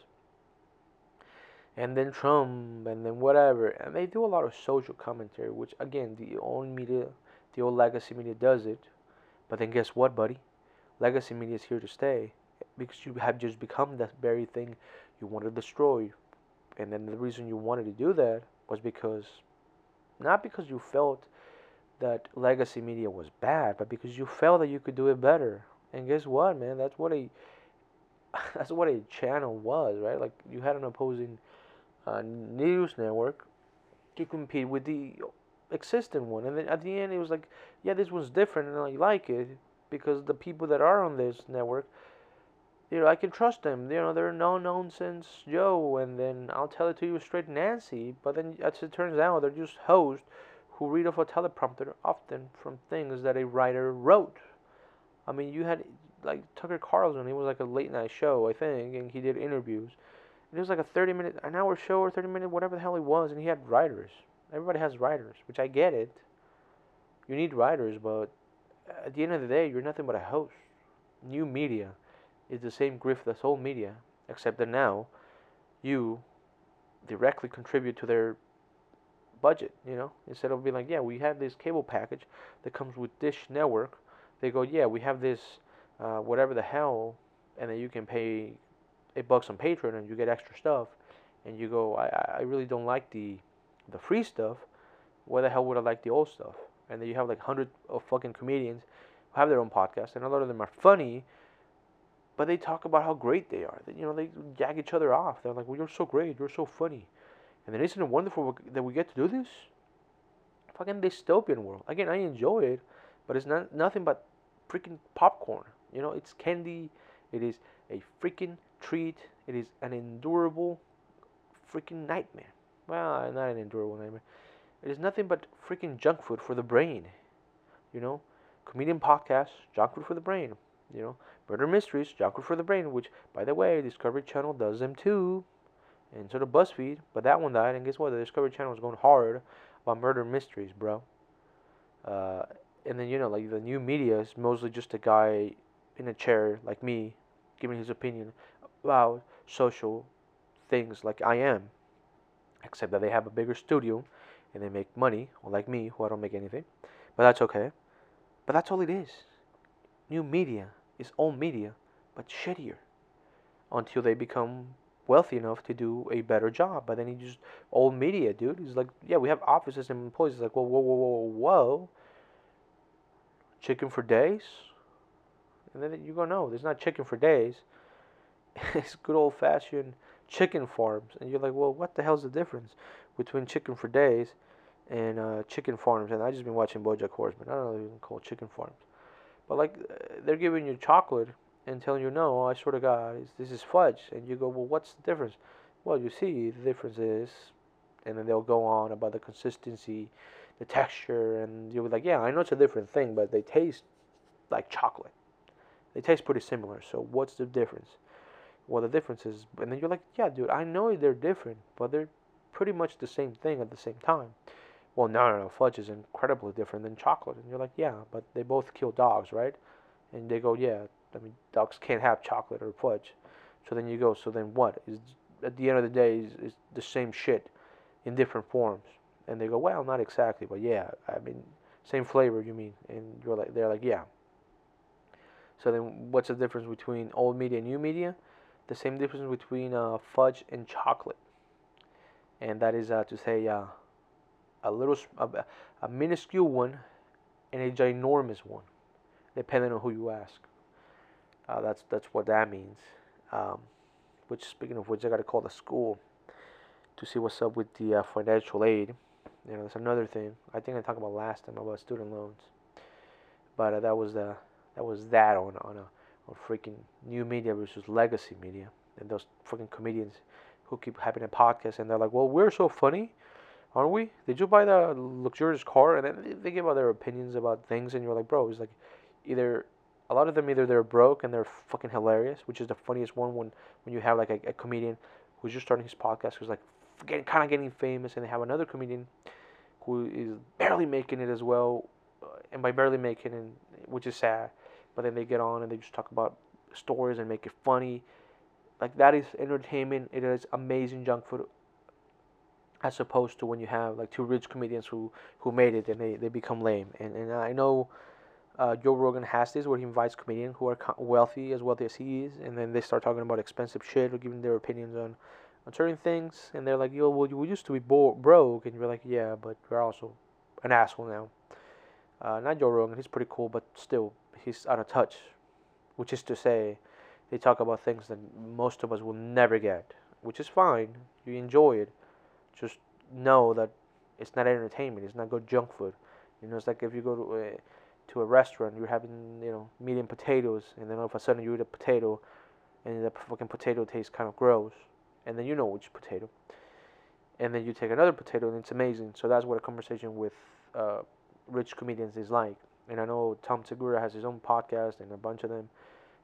And then Trump, and then whatever, and they do a lot of social commentary, which again, the old media, the old legacy media does it. But then guess what, buddy? Legacy media is here to stay because you have just become that very thing you want to destroy. And then the reason you wanted to do that was because, not because you felt that legacy media was bad, but because you felt that you could do it better. And guess what, man? That's what a that's what a channel was, right? Like you had an opposing uh, news network to compete with the existing one, and then at the end it was like, yeah, this one's different, and I like it because the people that are on this network you know, I can trust them. You know, they're no nonsense Joe, and then I'll tell it to you straight, Nancy. But then, as it turns out, they're just hosts who read off a teleprompter, often from things that a writer wrote. I mean, you had like Tucker Carlson. He was like a late night show, I think, and he did interviews. It was like a thirty minute, an hour show or thirty minute, whatever the hell it was, and he had writers. Everybody has writers, which I get it. You need writers, but at the end of the day, you're nothing but a host. New media is the same grift as old media, except that now you directly contribute to their budget, you know, instead of being like, yeah, we have this cable package that comes with Dish Network. They go, yeah, we have this, uh, whatever the hell, and then you can pay eight bucks on Patreon and you get extra stuff. And you go, I, I really don't like the, the free stuff. Why the hell would I like the old stuff? And then you have like hundred of fucking comedians who have their own podcast, and a lot of them are funny, but they talk about how great they are. You know, they jag each other off. They're like, "Well, you're so great. You're so funny." And then isn't it wonderful that we get to do this? Fucking dystopian world. Again, I enjoy it, but it's not nothing but freaking popcorn. You know, it's candy. It is a freaking treat. It is an endurable freaking nightmare. Well, not an endurable nightmare. It is nothing but freaking junk food for the brain. You know, comedian podcast, junk food for the brain. You know, Murder Mysteries, Junk Food for the Brain, which, by the way, Discovery Channel does them too. And so does BuzzFeed, but that one died, and guess what? The Discovery Channel is going hard about murder mysteries, bro. Uh, and then, you know, like the new media is mostly just a guy in a chair like me giving his opinion about social things like I am. Except that they have a bigger studio and they make money, or like me, who I don't make anything. But that's okay. But that's all it is. New media is old media, but shittier until they become wealthy enough to do a better job. But then he just old media, dude. He's like, yeah, we have offices and employees. He's like, whoa, whoa, whoa, whoa, whoa. chicken for days? And then you go, no, there's not chicken for days. it's good old fashioned chicken farms. And you're like, well, what the hell's the difference between chicken for days and uh, chicken farms? And I just been watching BoJack Horseman. I don't know if you can call chicken farms, but like they're giving you chocolate and telling you, no, I swear to God, this is fudge. And you go, well, what's the difference? Well, you see, the difference is, and then they'll go on about the consistency, the texture, and you'll be like, yeah, I know it's a different thing, but they taste like chocolate. They taste pretty similar. So what's the difference? Well, the difference is, and then you're like, yeah, dude, I know they're different, but they're pretty much the same thing at the same time. Well, no, no, no, fudge is incredibly different than chocolate. And you're like, yeah, but they both kill dogs, right? And they go, yeah, I mean, dogs can't have chocolate or fudge. So then you go, so then what? Is at the end of the day is, is the same shit in different forms? And they go, well, not exactly, but yeah, I mean, same flavor, you mean? And you're like, they're like, yeah. So then, what's the difference between old media and new media? The same difference between uh, fudge and chocolate, and that is uh, to say, uh, a little, a, a minuscule one, and a ginormous one, depending on who you ask. Uh, that's that's what that means. Um, which, speaking of which, I got to call the school to see what's up with the uh, financial aid. You know, that's another thing. I think I talked about last time about student loans, but uh, that was the that was that on on a on freaking new media versus legacy media, and those freaking comedians who keep having a podcast and they're like, "Well, we're so funny." Aren't we? Did you buy the luxurious car? And then they give out their opinions about things, and you're like, bro, it's like either a lot of them either they're broke and they're fucking hilarious, which is the funniest one when when you have like a, a comedian who's just starting his podcast who's like getting kind of getting famous, and they have another comedian who is barely making it as well, uh, and by barely making it, which is sad, but then they get on and they just talk about stories and make it funny. Like that is entertainment. It is amazing junk food. As opposed to when you have like two rich comedians who who made it and they, they become lame. And and I know uh, Joe Rogan has this where he invites comedians who are wealthy, as wealthy as he is, and then they start talking about expensive shit or giving their opinions on, on certain things. And they're like, "Yo, well, we used to be bo- broke," and you're like, "Yeah, but we're also an asshole now." Uh, not Joe Rogan, he's pretty cool, but still, he's out of touch. Which is to say, they talk about things that most of us will never get, which is fine. You enjoy it, just know that it's not entertainment. It's not good junk food. You know, it's like if you go to a to a restaurant, you're having you know meat and potatoes, and then all of a sudden you eat a potato, and the fucking potato tastes kind of gross, and then you know which potato, and then you take another potato and it's amazing. So that's what a conversation with uh, rich comedians is like. And I know Tom Segura has his own podcast and a bunch of them,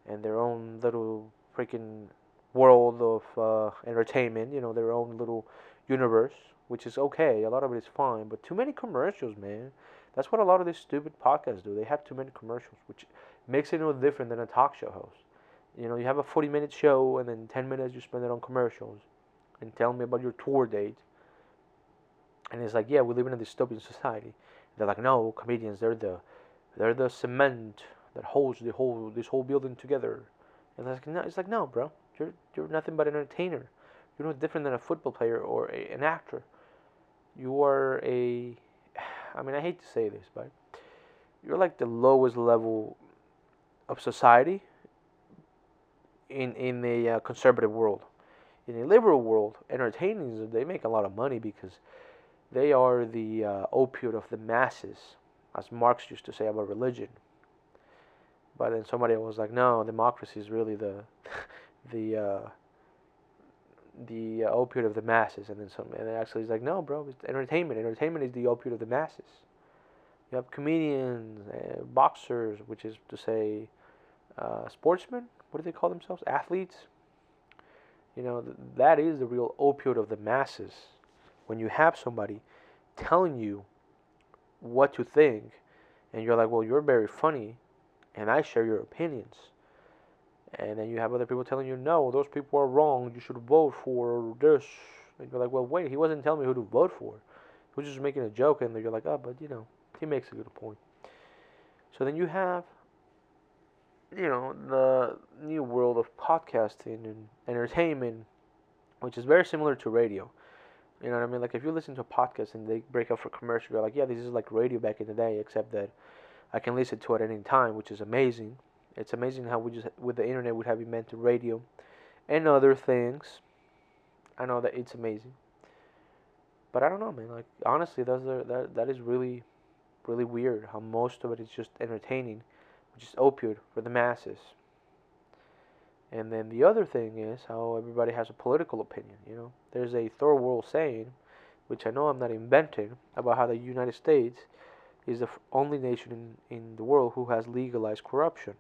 and their own little freaking world of uh, entertainment. You know, their own little universe, which is okay. A lot of it is fine, but too many commercials, man. That's what a lot of these stupid podcasts do. They have too many commercials, which makes it no different than a talk show host. You know, you have a 40 minute show and then 10 minutes you spend it on commercials and tell me about your tour date. And it's like, yeah, we live in a dystopian society. They're like, no, comedians, they're the, they're the cement that holds the whole this whole building together. And it's like, no, it's like, no, bro, you're you're nothing but an entertainer. You're no different than a football player or a, an actor. You are a I mean, I hate to say this, but you're like the lowest level of society in in the uh, conservative world. In a liberal world, entertainers they make a lot of money because they are the uh, opiate of the masses, as Marx used to say about religion. But then somebody was like, "No, democracy is really the the uh, the uh, opiate of the masses, and then some, and then actually he's like, no, bro, it's entertainment. Entertainment is the opiate of the masses. You have comedians, uh, boxers, which is to say, uh, sportsmen. What do they call themselves? Athletes. You know, th- that is the real opiate of the masses. When you have somebody telling you what to think, and you're like, well, you're very funny, and I share your opinions and then you have other people telling you, no, those people are wrong. You should vote for this. And you're like, well, wait, he wasn't telling me who to vote for. He was just making a joke, and you're like, oh, but you know, he makes a good point. So then you have, you know, the new world of podcasting and entertainment, which is very similar to radio. You know what I mean? Like if you listen to a podcast and they break up for commercial, you're like, yeah, this is like radio back in the day, except that I can listen to it at any time, which is amazing. It's amazing how we just with the internet we have invented radio and other things. I know that it's amazing, but I don't know, man. Like honestly, that's that that is really, really weird. How most of it is just entertaining, which is opioid for the masses. And then the other thing is how everybody has a political opinion. You know, there's a third world saying, which I know I'm not inventing, about how the United States is the only nation in, in the world who has legalized corruption,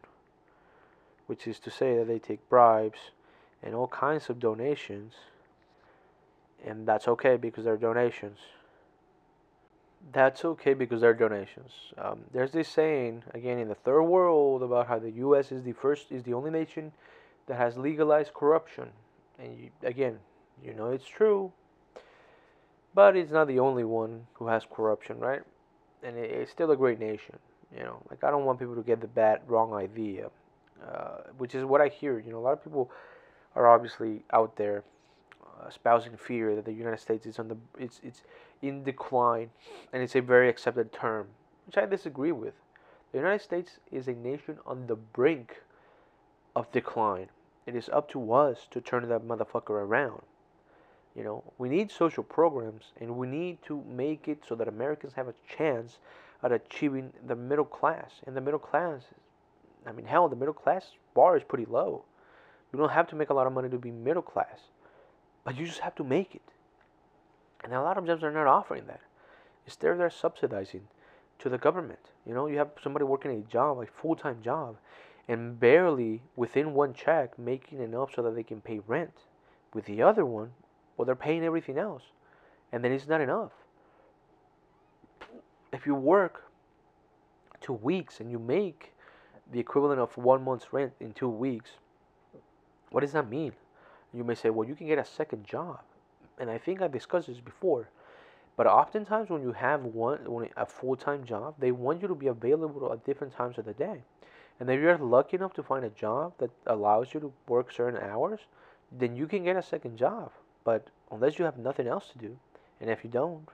which is to say that they take bribes and all kinds of donations, and that's okay because they're donations. That's okay because they're donations. Um, there's this saying again in the third world about how the U.S. is the first, is the only nation that has legalized corruption, and you, again, you know it's true, but it's not the only one who has corruption, right? and it, it's still a great nation. You know, like I don't want people to get the bad, wrong idea, uh, which is what I hear. You know, a lot of people are obviously out there uh, espousing fear that the United States is on the it's it's in decline, and it's a very accepted term, which I disagree with. The United States is a nation on the brink of decline. It is up to us to turn that motherfucker around. You know, we need social programs and we need to make it so that Americans have a chance at achieving the middle class. And the middle class, I mean, hell, the middle class bar is pretty low. You don't have to make a lot of money to be middle class, but you just have to make it. And a lot of jobs are not offering that. Instead, they're subsidizing to the government. You know, you have somebody working a job, a full time job, and barely within one check making enough so that they can pay rent. With the other one, well, they're paying everything else. And then it's not enough. If you work two weeks and you make the equivalent of one month's rent in two weeks, what does that mean? You may say, well, you can get a second job. And I think I discussed this before. But oftentimes, when you have one when a full time job, they want you to be available at different times of the day. And if you're lucky enough to find a job that allows you to work certain hours, then you can get a second job. But unless you have nothing else to do, and if you don't,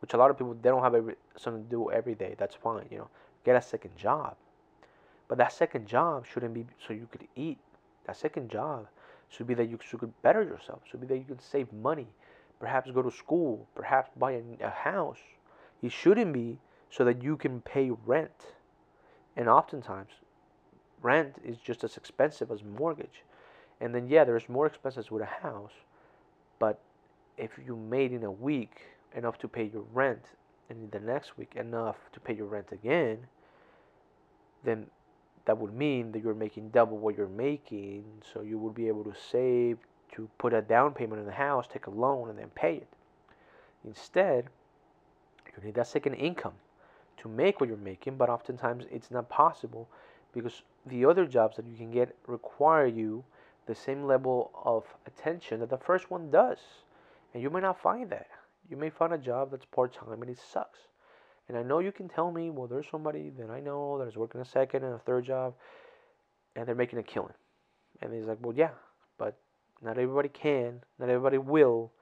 which a lot of people they don't have every, something to do every day, that's fine. You know, get a second job. But that second job shouldn't be so you could eat. That second job should be that you could better yourself. Should be that you could save money, perhaps go to school, perhaps buy a, a house. It shouldn't be so that you can pay rent. And oftentimes, rent is just as expensive as mortgage. And then yeah, there's more expenses with a house, but if you made in a week enough to pay your rent, and in the next week enough to pay your rent again, then that would mean that you're making double what you're making. So you would be able to save to put a down payment on the house, take a loan, and then pay it. Instead, you need that second income to make what you're making, but oftentimes it's not possible because the other jobs that you can get require you the same level of attention that the first one does. And you may not find that. You may find a job that's part time and it sucks. And I know you can tell me, well, there's somebody that I know that is working a second and a third job and they're making a killing. And he's like, well, yeah, but not everybody can, not everybody will,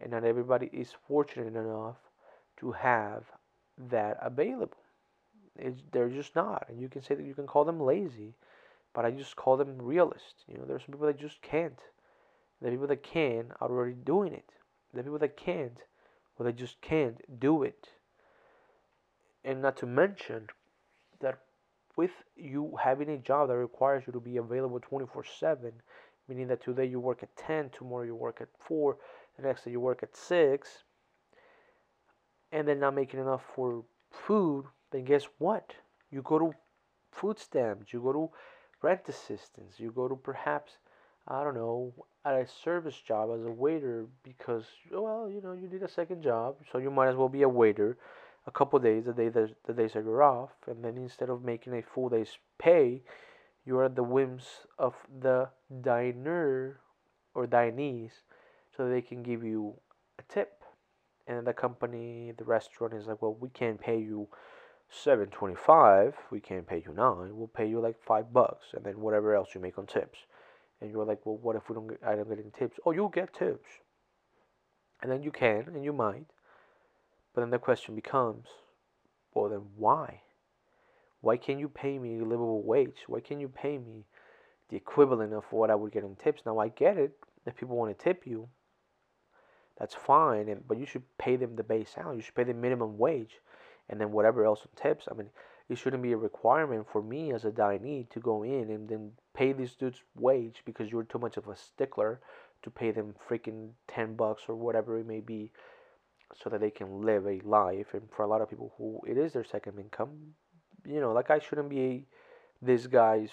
and not everybody is fortunate enough to have that available. It's, they're just not. And you can say that you can call them lazy but I just call them realists. You know, there's some people that just can't. The people that can are already doing it. The people that can't, well, they just can't do it. And not to mention that with you having a job that requires you to be available 24 7, meaning that today you work at 10, tomorrow you work at 4, the next day you work at 6, and then not making enough for food, then guess what? You go to food stamps, you go to rent assistance. You go to perhaps, I don't know, at a service job as a waiter because, well, you know, you need a second job, so you might as well be a waiter a couple days, the day the, the days that you're off, and then instead of making a full day's pay, you're at the whims of the diner or dinees, so they can give you a tip. And the company, the restaurant is like, well, we can't pay you 725 we can't pay you nine we'll pay you like five bucks and then whatever else you make on tips and you're like well what if we don't get i don't get any tips oh you'll get tips and then you can and you might but then the question becomes well then why Why can't you pay me a livable wage? Why can't you pay me the equivalent of what I would get in tips? Now I get it. If people want to tip you, that's fine. And, but you should pay them the base salary. You should pay them minimum wage, and then whatever else on tips. I mean, it shouldn't be a requirement for me as a dinee to go in and then pay these dudes wage because you're too much of a stickler to pay them freaking 10 bucks or whatever it may be so that they can live a life and for a lot of people who it is their second income you know that guy shouldn't be this guy's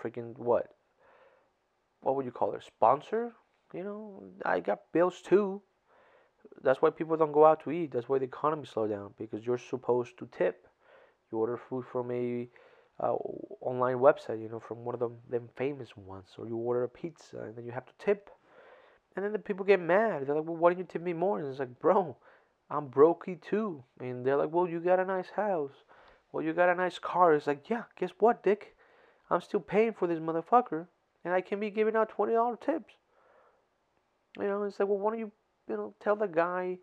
freaking what what would you call it sponsor you know i got bills too that's why people don't go out to eat that's why the economy slow down because you're supposed to tip you order food from a uh, online website, you know, from one of them them famous ones, or you order a pizza and then you have to tip, and then the people get mad. They're like, "Well, why didn't you tip me more?" And it's like, "Bro, I'm brokey too." And they're like, "Well, you got a nice house. Well, you got a nice car." It's like, "Yeah, guess what, Dick? I'm still paying for this motherfucker, and I can be giving out twenty dollar tips." You know, it's like, "Well, why don't you, you know, tell the guy?"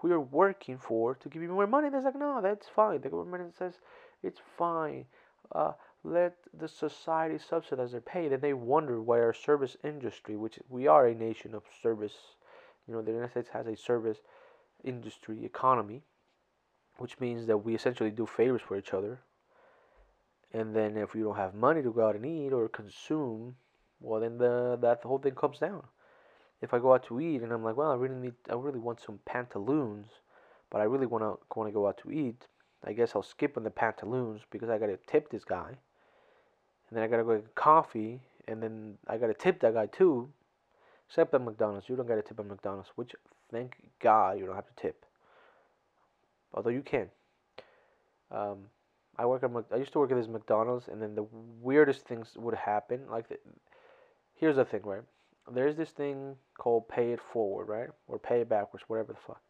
who you're working for to give you more money. They're like, no, that's fine. The government says it's fine uh, let the society subsidize their pay. Then they wonder why our service industry, which we are a nation of service, you know, the United States has a service industry economy, which means that we essentially do favors for each other. And then if you don't have money to go out and eat or consume, well, then the that whole thing comes down. If I go out to eat and I'm like, well, I really need, I really want some pantaloons, but I really want to want to go out to eat I guess I'll skip on the pantaloons because I gotta tip this guy. And then I gotta go get coffee, and then I gotta tip that guy too. Except at McDonald's, you don't gotta tip at McDonald's, which thank God you don't have to tip. Although you can. Um, I work at I used to work at this McDonald's, and then the weirdest things would happen. Like, the, here's the thing, right? There's this thing called pay it forward, right, or pay it backwards, whatever the fuck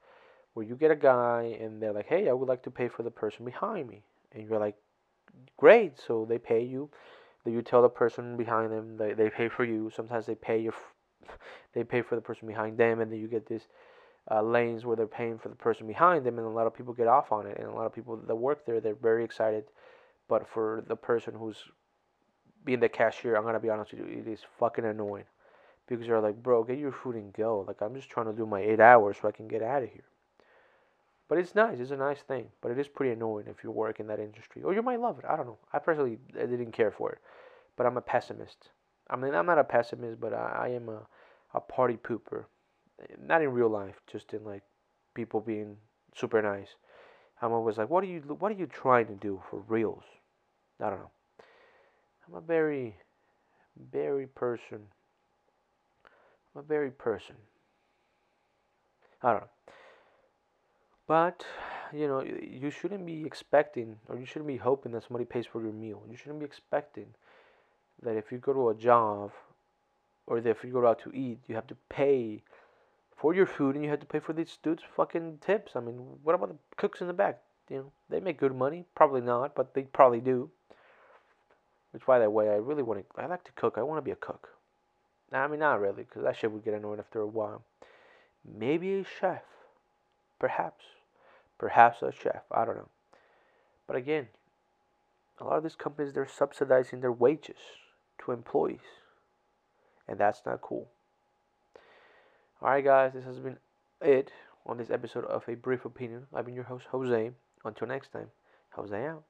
where you get a guy and they're like, hey, I would like to pay for the person behind me. And you're like, great. So they pay you. Then you tell the person behind them they, they pay for you. Sometimes they pay your, they pay for the person behind them, and then you get this uh, lanes where they're paying for the person behind them, and a lot of people get off on it, and a lot of people that work there they're very excited, but for the person who's being the cashier, I'm gonna be honest with you, it is fucking annoying, because they're like, bro, get your food and go. Like I'm just trying to do my eight hours so I can get out of here. But it's nice. It's a nice thing. But it is pretty annoying if you work in that industry. Or you might love it. I don't know. I personally I didn't care for it. But I'm a pessimist. I mean, I'm not a pessimist, but I, I am a, a party pooper. Not in real life, just in like people being super nice. I'm always like, what are you what are you trying to do for reals? I don't know. I'm a very very person. A very person. I don't know. But you know, you shouldn't be expecting or you shouldn't be hoping that somebody pays for your meal. You shouldn't be expecting that if you go to a job or that if you go out to eat, you have to pay for your food and you have to pay for these dudes' fucking tips. I mean, what about the cooks in the back? You know, they make good money. Probably not, but they probably do. Which, by the way, I really want to. I like to cook. I want to be a cook. I mean, not really, because that shit would get annoying after a while. Maybe a chef, perhaps perhaps a chef. I don't know. But again, a lot of these companies they're subsidizing their wages to employees, and that's not cool. All right, guys, this has been it on this episode of A Brief Opinion. I've been your host, Jose. Until next time, Jose out.